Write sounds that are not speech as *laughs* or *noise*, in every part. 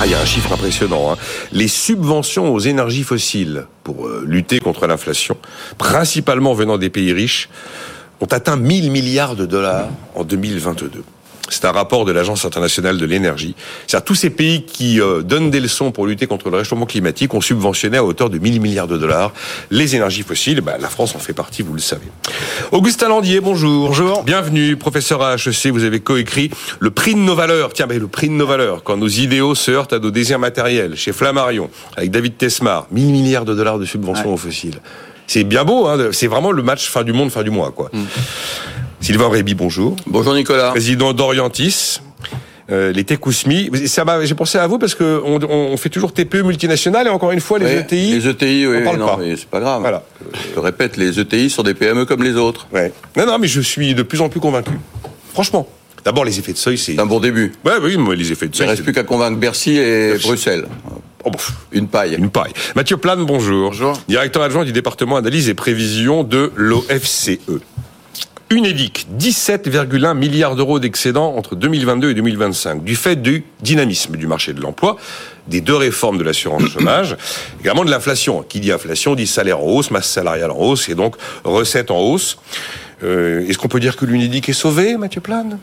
Ah, il y a un chiffre impressionnant. Hein. Les subventions aux énergies fossiles pour euh, lutter contre l'inflation, principalement venant des pays riches, ont atteint 1000 milliards de dollars en 2022. C'est un rapport de l'Agence internationale de l'énergie. C'est-à-dire tous ces pays qui euh, donnent des leçons pour lutter contre le réchauffement climatique ont subventionné à hauteur de 1000 milliards de dollars les énergies fossiles. Bah, la France en fait partie, vous le savez. Augustin Landier, bonjour. Bonjour. Bienvenue, professeur à HEC. Vous avez coécrit le prix de nos valeurs. Tiens, mais le prix de nos valeurs, quand nos idéaux se heurtent à nos désirs matériels, chez Flammarion, avec David Tesmar, 1000 milliards de dollars de subventions aux fossiles. C'est bien beau, hein, c'est vraiment le match fin du monde, fin du mois, quoi. Mm. Sylvain Réby, bonjour. Bonjour Nicolas. Président d'Orientis. Euh, les Tekousmi. Ça j'ai pensé à vous parce que on, on, fait toujours TPE multinationales et encore une fois les ETI. Les ETI, oui, on non, mais c'est pas grave. Voilà. Je répète, les ETI sont des PME comme les autres. Ouais. Non, non, mais je suis de plus en plus convaincu. Franchement. D'abord, les effets de seuil, c'est un bon début. Ouais, oui, moi, les effets de seuil. Il ne reste plus qu'à convaincre Bercy et Bruxelles. Oh, une paille. Une paille. Mathieu Plane, bonjour. Bonjour. Directeur adjoint du département analyse et prévision de l'OFCE. Unédic, 17,1 milliards d'euros d'excédent entre 2022 et 2025, du fait du dynamisme du marché de l'emploi, des deux réformes de l'assurance chômage, *coughs* également de l'inflation. Qui dit inflation dit salaire en hausse, masse salariale en hausse et donc recettes en hausse. Euh, est-ce qu'on peut dire que l'Unédic est sauvé, Mathieu Plane?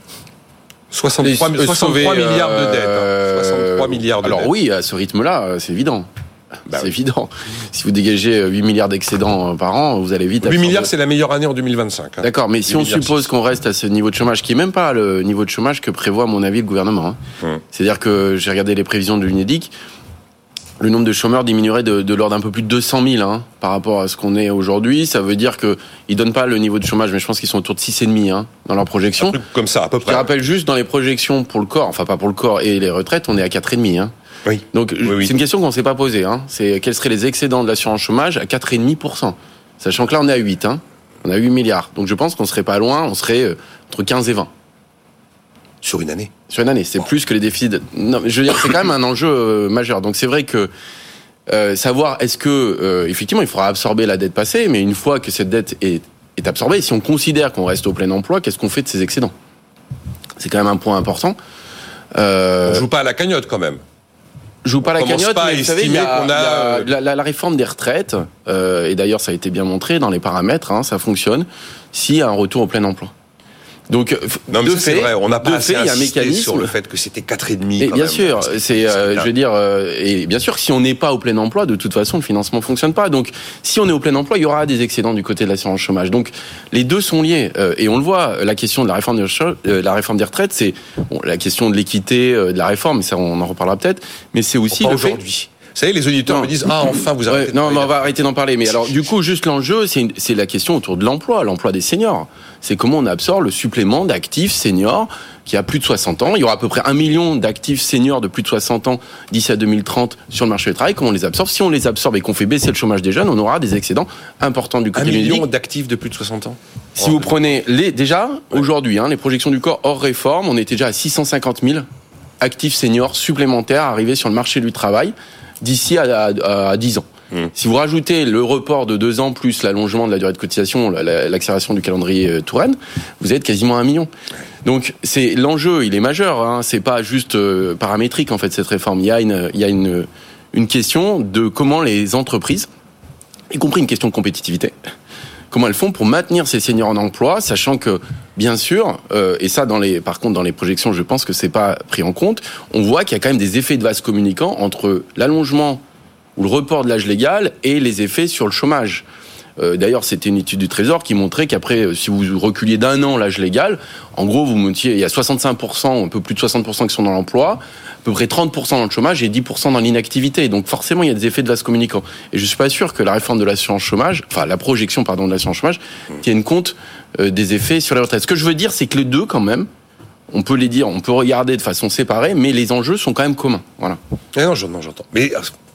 63, 63 milliards de dettes. 63 hein. milliards de Alors oui, à ce rythme-là, c'est évident. Bah c'est évident. Si vous dégagez 8 milliards d'excédents euh, par an, vous allez vite. 8 milliards, c'est la meilleure année en 2025. Hein. D'accord, mais si on suppose qu'on reste à ce niveau de chômage, qui est même pas le niveau de chômage que prévoit, à mon avis, le gouvernement. Hein. Hum. C'est-à-dire que j'ai regardé les prévisions de l'UNEDIC. Le nombre de chômeurs diminuerait de, l'ordre d'un peu plus de 200 000 hein, par rapport à ce qu'on est aujourd'hui. Ça veut dire qu'ils ne donnent pas le niveau de chômage, mais je pense qu'ils sont autour de 6,5 hein, dans leur projection. Comme ça, à peu près. Je rappelle juste, dans les projections pour le corps, enfin pas pour le corps et les retraites, on est à 4,5. Hein. Oui. Donc c'est une question qu'on ne s'est pas posée. Hein. C'est quels seraient les excédents de l'assurance chômage à 4,5%. Sachant que là on est à 8. Hein. On a 8 milliards. Donc je pense qu'on serait pas loin, on serait euh, entre 15 et 20. Sur une année Sur une année. C'est plus que les déficits. Non, mais je veux dire, c'est quand même un enjeu euh, majeur. Donc c'est vrai que euh, savoir est-ce que effectivement il faudra absorber la dette passée, mais une fois que cette dette est, est absorbée, si on considère qu'on reste au plein emploi, qu'est-ce qu'on fait de ces excédents? C'est quand même un point important. On joue pas à la cagnotte quand même joue pas la cagnotte, mais vous savez, il y a, la, réforme des retraites, euh, et d'ailleurs ça a été bien montré dans les paramètres, hein, ça fonctionne, s'il y a un retour au plein emploi. Donc, euh, non, mais c'est vrai, on n'a pas assez fait, un mécanisme sur le fait que c'était quatre et demi. Bien sûr, c'est, euh, je veux dire, euh, et bien sûr, si on n'est pas au plein emploi, de toute façon, le financement fonctionne pas. Donc, si on est au plein emploi, il y aura des excédents du côté de l'assurance chômage. Donc, les deux sont liés, et on le voit. La question de la réforme, de, la réforme des retraites, c'est bon, la question de l'équité de la réforme, ça, on en reparlera peut-être. Mais c'est aussi le fait vous savez, les auditeurs me disent Ah, enfin, vous arrêtez. non, mais on va arrêter d'en parler. Mais alors, du coup, juste l'enjeu, c'est la question autour de l'emploi, l'emploi des seniors. C'est comment on absorbe le supplément d'actifs seniors qui a plus de 60 ans. Il y aura à peu près un million d'actifs seniors de plus de 60 ans d'ici à 2030 sur le marché du travail. Comment on les absorbe? Si on les absorbe et qu'on fait baisser le chômage des jeunes, on aura des excédents importants du côté Un million d'actifs de plus de 60 ans Si vous prenez les, déjà, aujourd'hui, hein, les projections du corps hors réforme, on était déjà à 650 000 actifs seniors supplémentaires arrivés sur le marché du travail d'ici à, à, 10 ans. Mmh. Si vous rajoutez le report de deux ans plus l'allongement de la durée de cotisation, l'accélération du calendrier euh, Touraine, vous êtes quasiment à un million. Donc c'est l'enjeu, il est majeur. Hein. C'est pas juste euh, paramétrique en fait cette réforme. Il y a une, il y a une, une question de comment les entreprises, y compris une question de compétitivité, comment elles font pour maintenir ces seniors en emploi, sachant que, bien sûr, euh, et ça, dans les, par contre, dans les projections, je pense que c'est pas pris en compte, on voit qu'il y a quand même des effets de vase communicants entre l'allongement ou le report de l'âge légal et les effets sur le chômage. Euh, d'ailleurs, c'était une étude du Trésor qui montrait qu'après, euh, si vous reculiez d'un an l'âge légal, en gros, vous montiez, il y a 65%, un peu plus de 60% qui sont dans l'emploi, à peu près 30% dans le chômage et 10% dans l'inactivité. Donc forcément, il y a des effets de vase communicant. Et je suis pas sûr que la réforme de l'assurance chômage, enfin la projection, pardon, de l'assurance chômage, tienne compte euh, des effets sur les retraites. Ce que je veux dire, c'est que les deux, quand même, on peut les dire, on peut regarder de façon séparée, mais les enjeux sont quand même communs. Voilà. Eh non, j'entends. Mais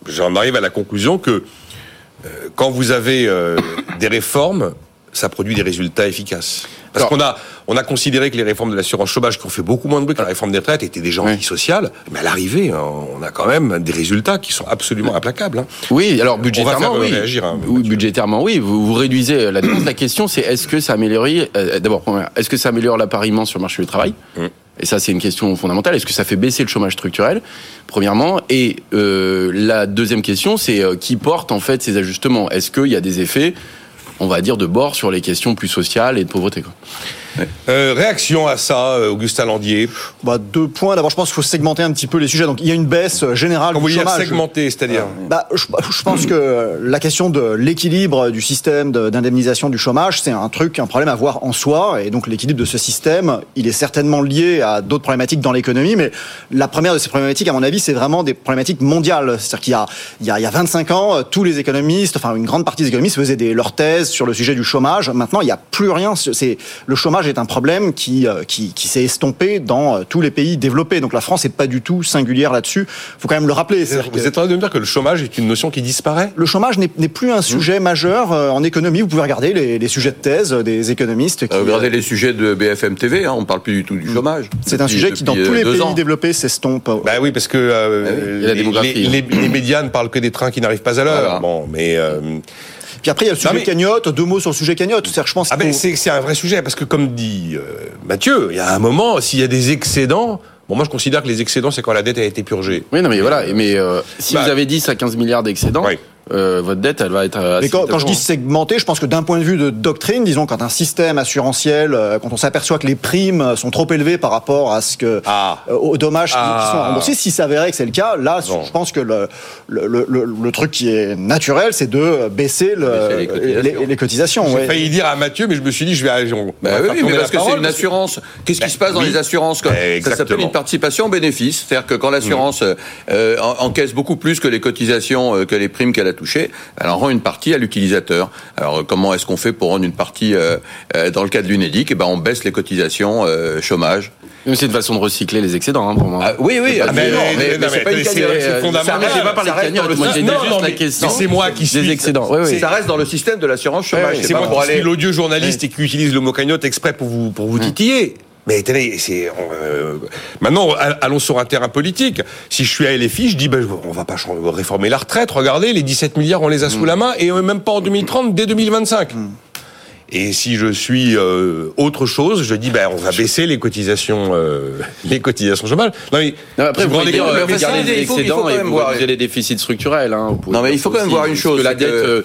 j'en arrive à la conclusion que quand vous avez euh, *coughs* des réformes, ça produit des résultats efficaces. Parce qu'on a, on a considéré que les réformes de l'assurance chômage, qui ont fait beaucoup moins de bruit que la réforme des retraites, étaient des gens antisociales. Mais à l'arrivée, hein, on a quand même des résultats qui sont absolument implacables. Hein. Oui, alors budgétairement, oui. Réagir, hein, oui budgétairement, oui. Vous, vous réduisez la dépense. *coughs* La question, c'est est-ce que ça améliore, euh, d'abord, est-ce que ça améliore l'appariement sur le marché du travail? Mmh. Et ça, c'est une question fondamentale. Est-ce que ça fait baisser le chômage structurel, premièrement? Et euh, la deuxième question, c'est euh, qui porte en fait ces ajustements? Est-ce qu'il y a des effets, on va dire, de bord sur les questions plus sociales et de pauvreté euh, réaction à ça, euh, Augustin Landier bah, Deux points. D'abord, je pense qu'il faut segmenter un petit peu les sujets. Donc, il y a une baisse euh, générale Quand du vous chômage. segmenter, c'est-à-dire bah, je, je, pense que la question de l'équilibre du système d'indemnisation du chômage, c'est un truc, un problème à voir en soi. Et donc, l'équilibre de ce système, il est certainement lié à d'autres problématiques dans l'économie. Mais la première de ces problématiques, à mon avis, c'est vraiment des problématiques mondiales. C'est-à-dire qu'il y a, il y, a, il y a 25 ans, tous les économistes, enfin une grande partie des économistes faisaient des, leurs thèses sur le sujet du chômage. Maintenant, il n'y a plus rien. C'est le chômage est un problème qui, qui, qui s'est estompé dans tous les pays développés. Donc la France n'est pas du tout singulière là-dessus. Il faut quand même le rappeler. Vous que êtes en train de me dire que le chômage est une notion qui disparaît? Le chômage n'est plus un sujet mmh. majeur en économie. Vous pouvez regarder les, les sujets de thèse des économistes. Qui, regardez les sujets de BFM TV, hein, on ne parle plus du tout du chômage. C'est un sujet qui, dans tous les pays ans. développés, s'estompe. Bah oui, parce que euh, les, les, les, médias ne parlent que des trains qui n'arrivent pas à l'heure. Voilà. Bon, mais... Euh, puis après, il y a le sujet mais... cagnotte. Deux mots sur le sujet cagnotte. C'est-à-dire, je pense. Ah ben, c'est un vrai sujet parce que, comme dit euh, Mathieu, il y a un moment, s'il y a des excédents. Bon, moi, je considère que les excédents, c'est quand la dette a été purgée. Oui, non, mais voilà. Mais euh, si bah, vous avez 10 à 15 milliards d'excédents, oui. Euh, votre dette, elle va être. Mais quand, quand je dis segmenté, je pense que d'un point de vue de doctrine, disons, quand un système assurantiel, euh, quand on s'aperçoit que les primes sont trop élevées par rapport à ce que ah. euh, aux dommages ah. qui, sont remboursés, si s'avérait que c'est le cas, là, je pense que le, le, le, le, truc qui est naturel, c'est de baisser, les cotisations. Les, les cotisations J'ai ouais. failli dire à Mathieu, mais je me suis dit, je vais. Bah oui, mais parce que c'est une assurance. Qu'est-ce qui se passe dans les assurances Ça s'appelle une participation bénéfice, c'est-à-dire que quand l'assurance encaisse beaucoup plus que les cotisations, que les primes qu'elle a touchées, alors rend une partie à l'utilisateur. Alors comment est-ce qu'on fait pour rendre une partie euh, euh, dans le cas de l'UNEDIC Eh ben on baisse les cotisations euh, chômage. C'est une façon de recycler les excédents hein, pour moi. Ah, oui, oui, ah, mais, mais, mais, c'est pas une C'est fondamental. Pas par les cagnottes. Moi, j'ai juste la question. C'est moi qui suis des excédents. Oui, oui. Ça reste dans le système de l'assurance chômage. C'est moi qui suis l'odieux journaliste et qui utilise le mot cagnotte exprès pour vous pour vous titiller. Mais attendez, c'est euh, maintenant allons sur un terrain politique. Si je suis à LFI, je dis ben, on va pas réformer la retraite. Regardez, les 17 milliards on les a sous la main et même pas en 2030, dès 2025. Et si je suis euh, autre chose, je dis ben on va baisser les cotisations, euh, *laughs* les cotisations chômage. Non mais, non, après vous pouvez dire, euh, garder les excédents et vous voir les déficits structurels. Hein, non mais il faut quand même voir une chose. Que la dette, euh,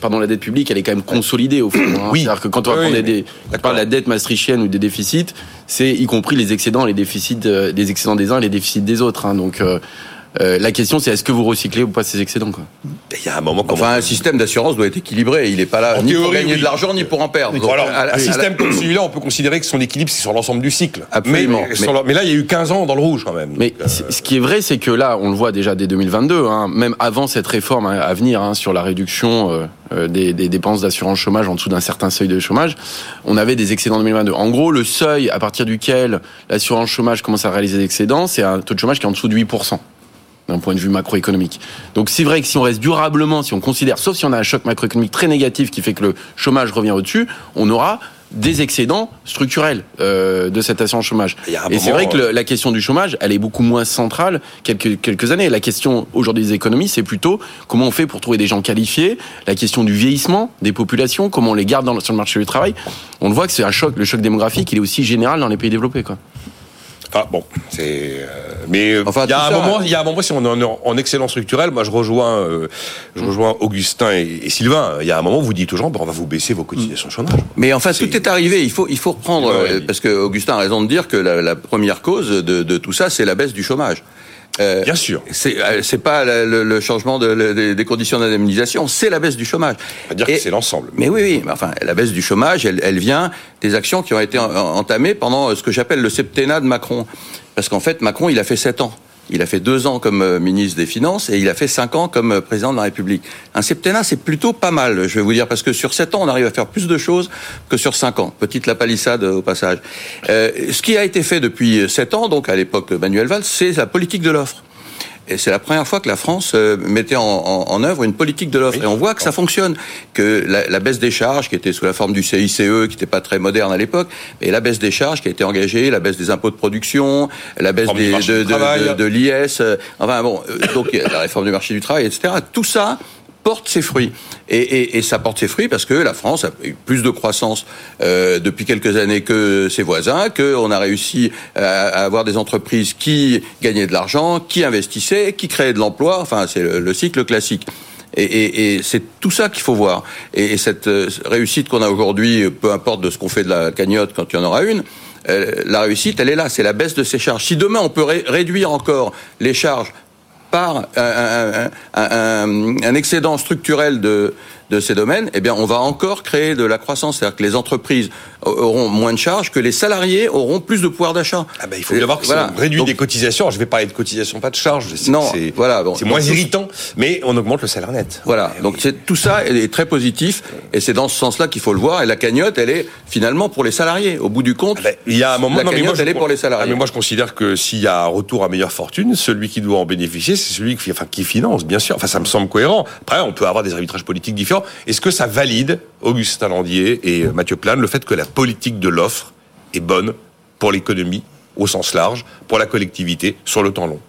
pardon, la dette publique, elle est quand même consolidée au fond. Hein. Oui. C'est-à-dire que quand on va Oui, des, on parle de la dette maastrichtienne ou des déficits, c'est y compris les excédents, les déficits, euh, les excédents des uns, les déficits des autres. Hein. Donc euh, la question, c'est est-ce que vous recyclez ou pas ces excédents quoi. Il y a un moment. quand Enfin, un système d'assurance doit être équilibré. Il n'est pas là En ni pour gagner oui. de l'argent ni pour en perdre. Donc, alors, à un à la- système comme celui-là, on peut considérer que son équilibre, c'est sur l'ensemble du cycle. Absolument. Mais, mais, sur le- mais là, il y a eu 15 ans dans le rouge quand même. Mais euh, ce qui est vrai, c'est que là, on le voit déjà dès 2022, hein, même avant cette réforme à venir hein, sur la réduction euh, euh, des, des dépenses d'assurance chômage en dessous d'un certain seuil de chômage, on avait des excédents en 2022. En gros, le seuil à partir duquel l'assurance chômage commence à réaliser des excédents, c'est un taux de chômage qui est en dessous de 8% d'un point de vue macroéconomique. Donc c'est vrai que si on reste durablement, si on considère, sauf si on a un choc macroéconomique très négatif qui fait que le chômage revient au-dessus, on aura des excédents structurels euh, de cette assurance chômage. Et c'est vrai que le- la question du chômage, elle est beaucoup moins centrale quelques quelques années. La question aujourd'hui des économies, c'est plutôt comment on fait pour trouver des gens qualifiés. La question du vieillissement des populations, comment on les garde dans le- sur le marché du travail. On le voit que c'est un choc. Le choc démographique, il est aussi général dans les pays développés, quoi. Enfin bon, c'est. euh, mais euh, Enfin, il y a un ça, moment, hein. il y a un moment si on est en, en excellent structurel, moi je rejoins, euh, je rejoins Augustin et, et Sylvain. Il y a un moment, vous dites aux gens, ben, on va vous baisser vos cotisations chômage. Mais enfin, tout est arrivé. Il faut, il faut reprendre, euh, parce que Augustin a raison de dire que la, la première cause de, de tout ça, c'est la baisse du chômage. Euh, Bien sûr. C'est euh, c'est pas le, changement de, le- des- conditions d'indemnisation, c'est la baisse du chômage. On va dire Et- que c'est l'ensemble. Mais oui, oui. Mais enfin, la baisse du chômage, elle, elle vient des actions qui ont été en- en- entamées pendant ce que j'appelle le septennat de Macron. Parce qu'en fait, Macron, il a fait sept ans. Il a fait deux ans comme euh, ministre des Finances et il a fait cinq ans comme euh, président de la République. Un septennat, c'est plutôt pas mal, je vais vous dire, parce que sur sept ans, on arrive à faire plus de choses que sur cinq ans. Petite la palissade euh, au passage. Euh, ce qui a été fait depuis sept ans, donc à l'époque de Manuel Valls, c'est la politique de l'offre. Et c'est la première fois que la France euh, mettait en, en, en œuvre une politique de l'offre. Oui. Et on voit que ça fonctionne. Que la, la baisse des charges, qui était sous la forme du CICE, qui n'était pas très moderne à l'époque, et la baisse des charges qui a été engagée, la baisse des impôts de production, la baisse des, de, de, de, de l'IS, euh, enfin bon, euh, donc la réforme du marché du travail, etc. Tout ça porte ses fruits. Et, ça porte ses fruits parce que la France a eu plus de croissance euh, depuis quelques années que ses voisins, qu'on a réussi à, avoir des entreprises qui gagnaient de l'argent, qui investissaient, qui créaient de l'emploi. Enfin, c'est le, cycle classique. Et, c'est tout ça qu'il faut voir. Et, cette euh, réussite qu'on a aujourd'hui, peu importe de ce qu'on fait de la cagnotte quand il y en aura une, euh, la réussite, elle est là, c'est la baisse de ses charges. Si demain on peut réduire encore les charges par un, excédent structurel de, de ces domaines, eh bien, on va encore créer de la croissance. C'est-à-dire que les entreprises auront moins de charges, que les salariés auront plus de pouvoir d'achat. Ah ben, il faut bien voir que voilà. on réduit des cotisations. je vais parler de cotisations, pas de charges. Non, c'est, voilà. moins irritant, mais on augmente le salaire net. Voilà. Donc c'est tout ça est très positif, et c'est dans ce sens-là qu'il faut le voir. Et la cagnotte, elle est finalement pour les salariés. Au bout du compte, ah ben, il y a un moment. La cagnotte, elle est pour les salariés. Ah, mais moi, je considère que s'il y a un retour à meilleure fortune, celui qui doit en bénéficier, c'est celui qui, enfin, qui finance, bien sûr. Enfin, ça me semble cohérent. Après, on peut avoir des arbitrages politiques différents. Est-ce que ça valide Augustin Landier et Mathieu Plane le fait que la politique de l'offre est bonne pour l'économie au sens large, pour la collectivité sur le temps long.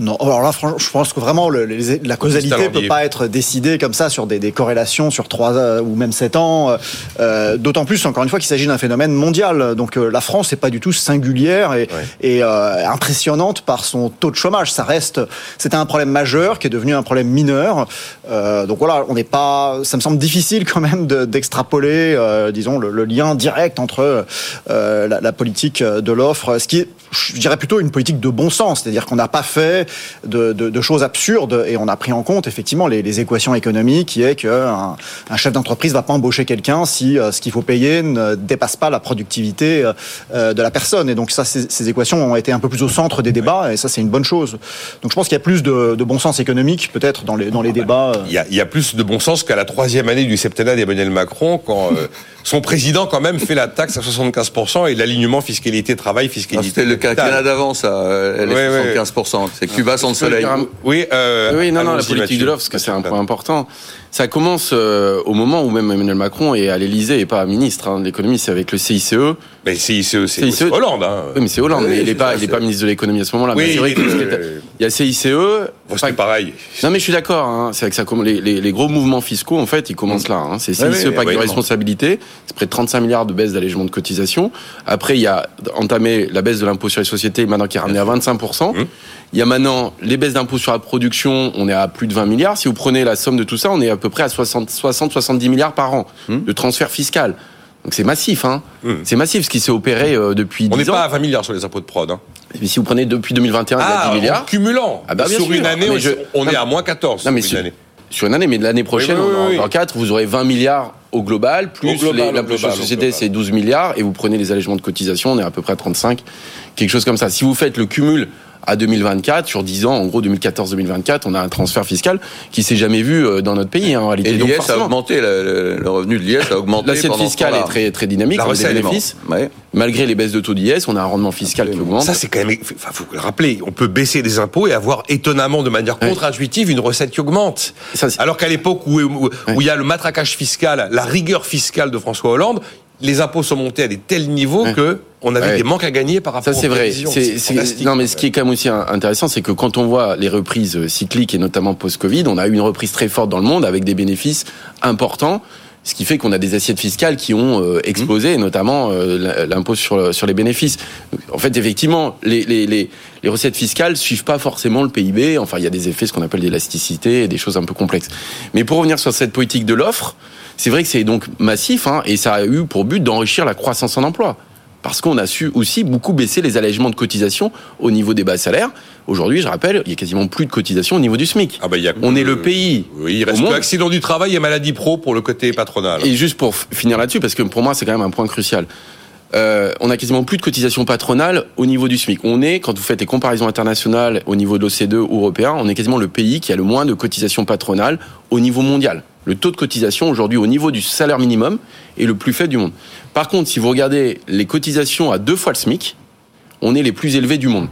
Non, alors là, je pense que vraiment la causalité ne peut pas être décidée comme ça sur des, corrélations sur 3 euh, ou même 7 ans. Euh, euh, d'autant plus, encore une fois, qu'il s'agit d'un phénomène mondial. Donc la France n'est pas du tout singulière et, impressionnante par son taux de chômage. Ça reste, c'était un problème majeur qui est devenu un problème mineur. donc voilà, on n'est pas. Ça me semble difficile quand même d'extrapoler, disons, le, lien direct entre la, politique de l'offre, ce qui est, je dirais plutôt une politique de bon sens, c'est-à-dire qu'on n'a pas fait de, choses absurdes et on a pris en compte effectivement les, équations économiques qui est qu'un un chef d'entreprise va pas embaucher quelqu'un si euh, ce qu'il faut payer ne dépasse pas la productivité euh, de la personne. Et donc ça, ces, équations ont été un peu plus au centre des débats et ça c'est une bonne chose. Donc je pense qu'il y a plus de, bon sens économique peut-être dans les, dans les débats. Il y, a, il y a plus de bon sens qu'à la troisième année du septennat d'Emmanuel Macron quand *laughs* son président quand même fait la taxe à 75% et l'alignement fiscalité-travail, fiscalité. C'était le quinquennat d'avant, ça, elle est 75%. C'est Cuba sans le soleil. Oui, euh, oui, non, non, la politique de l'offre, parce que c'est un point important. Ça commence euh, au moment où même Emmanuel Macron est à l'Élysée et pas ministre hein, de l'économie, c'est avec le CICE. Mais CICE, c'est Hollande. Hein. Oui, mais c'est Hollande, mais il n'est pas, il est pas ministre de l'économie à ce moment-là. Oui, vrai il y a CICE. c'est pareil. Non, mais je suis d'accord. Hein, c'est que ça, les, les, les, gros mouvements fiscaux, en fait, ils commencent là. Hein. C'est CICE, pacte de responsabilité. C'est près de 35 milliards de baisse d'allègement de cotisation. Après, il y a entamé la baisse de l'impôt sur les sociétés, maintenant qui est ramené à 25%. Mmh. Il y a maintenant les baisses d'impôts sur la production, on est à plus de 20 milliards. Si vous prenez la somme de tout ça, on est à peu près à 60-70 milliards par an mmh. de transfert fiscal. Donc c'est massif, hein. Mmh. C'est massif ce qui s'est opéré euh, depuis on 10 ans. On n'est pas à 20 milliards sur les impôts de prod. Hein. Mais si vous prenez depuis 2021, ah, il y a 10 milliards. En cumulant. Ah bah, sur une année, on, est à moins 14. Non, mais sur une année. Sur une année, mais de l'année prochaine, en 4, vous aurez 20 milliards au global, plus l'impôt sur la société, c'est 12 milliards, et vous prenez les allègements de cotisation, on est à peu près à 35, quelque chose comme ça. Si vous faites le cumul à 2024. Sur 10 ans, en gros 2014-2024, on a un transfert fiscal qui s'est jamais vu euh, dans notre pays hein, en réalité. Et l'IS a augmenté, le, revenu de l'IS a augmenté. L'assiette fiscale est très très dynamique, la des bénéfices. Malgré les baisses de taux d'IS, on a un rendement fiscal qui augmente. Ça c'est quand même, enfin, faut le rappeler, on peut baisser des impôts et avoir étonnamment de manière contre-intuitive une recette qui augmente. Alors qu'à l'époque où, où, il y a le matraquage fiscal, la rigueur fiscale de François Hollande, les impôts sont montés à des tels niveaux que on avait des manques à gagner par rapport ça, c'est vrai. non, mais ce qui est quand même aussi intéressant, c'est que quand on voit les reprises cycliques et notamment post-Covid, on a eu une reprise très forte dans le monde avec des bénéfices importants. Ce qui fait qu'on a des assiettes fiscales qui ont euh, explosé, mmh. notamment euh, l'impôt sur, sur les bénéfices. En fait, effectivement, les, les, les, les recettes fiscales suivent pas forcément le PIB. Enfin, il y a des effets, ce qu'on appelle d'élasticité et des choses un peu complexes. Mais pour revenir sur cette politique de l'offre, c'est vrai que c'est donc massif, hein, et ça a eu pour but d'enrichir la croissance en emploi parce qu'on a su aussi beaucoup baisser les allègements de cotisations au niveau des bas salaires. Aujourd'hui, je rappelle, il y a quasiment plus de cotisations au niveau du SMIC. Ah bah, y a on est le pays. Oui, il reste que accident du travail et maladie pro pour le côté patronal. Et juste pour finir là-dessus, parce que pour moi, c'est quand même un point crucial. Euh, on a quasiment plus de cotisations patronales au niveau du SMIC. On est, quand vous faites les comparaisons internationales au niveau de l'OCDE ou européen, on est quasiment le pays qui a le moins de cotisations patronales au niveau mondial. Le taux de cotisation aujourd'hui au niveau du salaire minimum est le plus faible du monde. Par contre, si vous regardez les cotisations à deux fois le SMIC, on est les plus élevés du monde.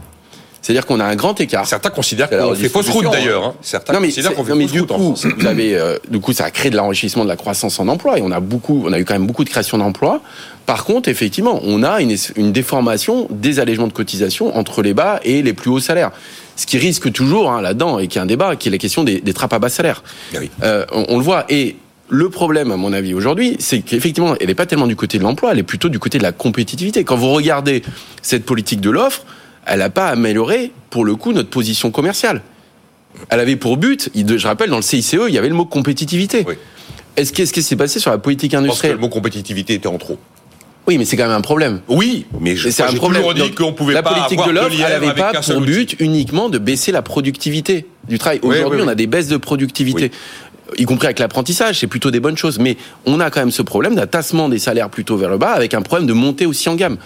C'est-à-dire qu'on a un grand écart. Certains considèrent qu'on fait fausse route d'ailleurs. Hein. Certains non, mais considèrent qu'on fait fausse route. Coup, vous avez, euh, du coup, ça a créé de l'enrichissement de la croissance en emploi et on a beaucoup, on a eu quand même beaucoup de création d'emplois. Par contre, effectivement, on a une, une déformation des allègements de cotisation entre les bas et les plus hauts salaires. Ce qui risque toujours hein, là-dedans, et qui est un débat, qui est la question des, des trappes à bas salaire. Ah oui. Euh, on, on le voit. Et le problème, à mon avis, aujourd'hui, c'est qu'effectivement, elle n'est pas tellement du côté de l'emploi, elle est plutôt du côté de la compétitivité. Quand vous regardez cette politique de l'offre, elle n'a pas amélioré, pour le coup, notre position commerciale. Elle avait pour but, je rappelle, dans le CICE, il y avait le mot compétitivité. Oui. Est-ce qu'est-ce qui s'est passé sur la politique Je pense que industrielle le mot compétitivité était en trop. Oui, mais c'est quand même un problème. Oui, mais je c'est un problème. toujours dit Donc, qu'on pouvait la politique de l'offre, elle n'avait pas pour but uniquement de baisser la productivité du travail. Oui, Aujourd'hui, oui, oui. on a des baisses de productivité. Y compris avec l'apprentissage, c'est plutôt des bonnes choses. Mais on a quand même ce problème d'un tassement des salaires plutôt vers le bas, avec un problème de montée aussi en gamme.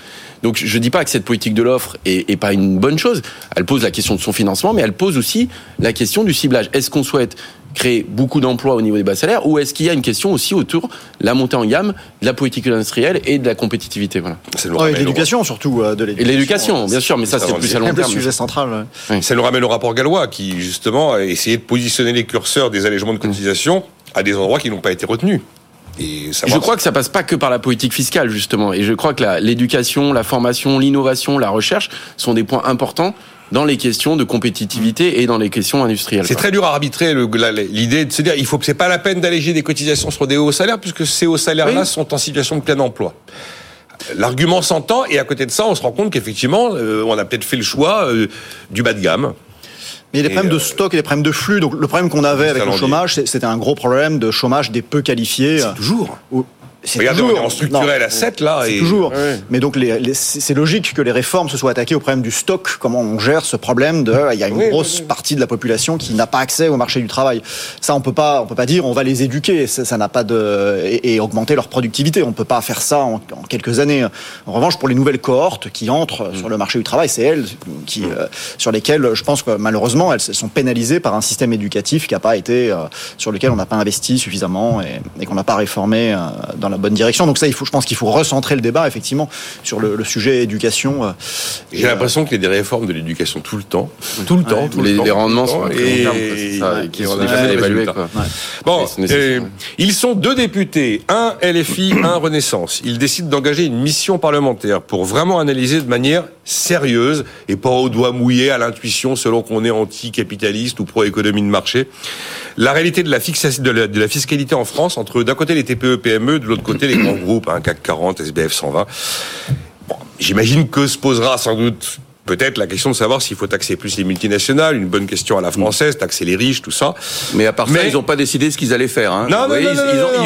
Donc je dis pas que cette politique de l'offre est, est pas une bonne chose. Elle pose la question de son financement, mais elle pose aussi la question du ciblage. Est-ce qu'on souhaite créer beaucoup d'emplois au niveau des bas salaires, ou est-ce qu'il y a une question aussi autour de la montée en gamme, de la politique industrielle et de la compétitivité voilà. Et de au- l'éducation surtout, euh, de Et l'éducation, bien sûr, mais ça c'est on plus à long C'est le terme. sujet central. ouais. Ça nous ramène au rapport gallois qui, justement, a essayé de positionner les curseurs des allègements de cotisation à des endroits qui n'ont pas été retenus. Et Je crois que ça passe pas que par la politique fiscale justement, et je crois que l'éducation, la formation, l'innovation, la recherche sont des points importants dans les questions de compétitivité et dans les questions industrielles. C'est très dur à arbitrer l'idée de se dire il faut que c'est pas la peine d'alléger des cotisations sur des hauts salaires puisque ces hauts salaires-là Oui. sont en situation de plein emploi. L'argument s'entend et à côté de ça, on se rend compte qu'effectivement, euh, on a peut-être fait le choix euh, du bas de gamme. Mais il y a des problèmes euh, de stock et des problèmes de flux. Donc le problème qu'on avait avec le chômage, c'était un gros problème de chômage des peu qualifiés. Toujours. Regardez, toujours- on est en structurel non, à 7 là. C'est et- toujours. Ouais. Mais donc, les, les- c'est logique que les réformes se soient attaquées au problème du stock. Comment on gère ce problème de, il y a une Oui, grosse oui, oui. partie de la population qui n'a pas accès au marché du travail. Ça, on peut pas, on peut pas dire, on va les éduquer. Ça ça n'a pas de, et, et augmenter leur productivité. On peut pas faire ça en, en quelques années. En revanche, pour les nouvelles cohortes qui entrent sur le marché du travail, c'est elles qui, euh, sur lesquelles, je pense que malheureusement, elles sont pénalisées par un système éducatif qui n'a pas été, euh, sur lequel on n'a pas investi suffisamment et, et qu'on n'a pas réformé euh, dans la bonne direction. Donc ça, il faut, je pense qu'il faut recentrer le débat effectivement sur le, le sujet éducation. euh, J'ai et, l'impression qu'il y a des réformes de l'éducation tout le temps. Tout le temps, tout les, le temps. les rendements sont et- terme, ça, et qui jamais évalués. Bon, euh, ils sont deux députés, un LFI, *clears throat* un Renaissance. Ils décident d'engager une mission parlementaire pour vraiment analyser de manière sérieuse et pas au doigt mouillé à l'intuition selon qu'on est anti-capitaliste ou pro-économie de marché. La réalité de la, de la, de la fiscalité en France entre d'un côté les TPE, PME, de l'autre côté les grands groupes, hein, CAC 40, SBF 120. Bon, J'imagine que se posera sans doute peut-être la question de savoir s'il faut taxer plus les multinationales, une bonne question à la française, taxer les riches, tout ça. Mais à part ça, Mais- ils n'ont pas décidé ce qu'ils allaient faire. Hein. Non, non, voyez, non,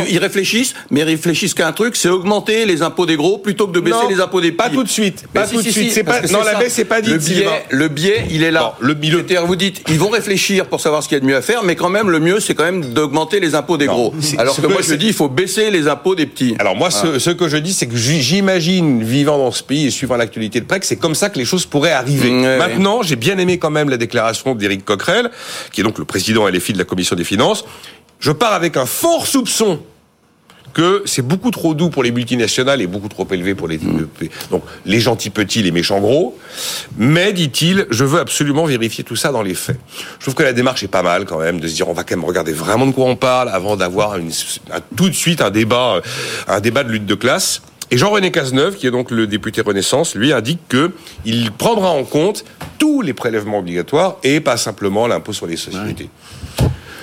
ils, ont- réfléchissent, mais ils réfléchissent qu'à un truc, c'est augmenter les impôts des gros plutôt que de baisser les impôts des pas petits. tout de suite, pas si, tout de si, suite. si, pas- non, la ça. baisse, c'est pas dit, Le biais, le biais, il est là. Le- C'est-à-dire, vous dites, ils vont réfléchir pour savoir ce qu'il y a de mieux à faire, mais quand même, le mieux, c'est quand même d'augmenter les impôts des gros. Alors que moi, je dis, il faut baisser les impôts des petits. Alors moi, ce, ce que je dis, c'est que j'imagine, vivant dans ce pays et suivant l'actualité de près, que c'est comme ça que les choses pourraient arriver. Mmh, Maintenant, j'ai bien aimé quand même la déclaration d'Éric Coquerel, qui est donc le président LFI de la Commission des Finances. Je pars avec un fort soupçon que c'est beaucoup trop doux pour les multinationales et beaucoup trop élevé pour les TPE. donc les gentils petits, les méchants gros. Mais dit-il, je veux absolument vérifier tout ça dans les faits. Je trouve que la démarche est pas mal quand même de se dire on va quand même regarder vraiment de quoi on parle avant d'avoir tout de suite un débat, euh, un débat de lutte de classe. Et Jean-René Cazeneuve, qui est donc le député Renaissance, lui indique que il prendra en compte tous les prélèvements obligatoires et pas simplement l'impôt sur les sociétés.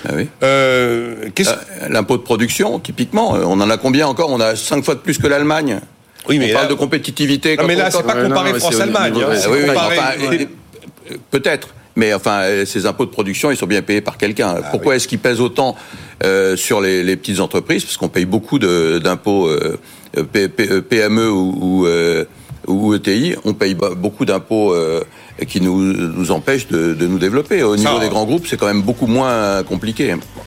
Ah oui. Euh, qu'est-ce- Euh, L'impôt de production, typiquement, euh, on en a combien encore? On a cinq fois de plus que l'Allemagne? Oui, mais on parle de compétitivité. Non, mais là, c'est pas au France-Allemagne. hein, Ah oui, oui, comparer- enfin, ouais. euh, peut-être. Mais enfin, euh, ces impôts de production, ils sont bien payés par quelqu'un. Ah Pourquoi est-ce qu'ils pèsent autant euh, sur les, les petites entreprises? Parce qu'on paye beaucoup de- d'impôts euh, PME ou, ou, euh, ou ETI. On paye beaucoup d'impôts euh, qui nous, nous empêchent de, de nous développer. Au niveau des grands groupes, c'est quand même beaucoup moins compliqué.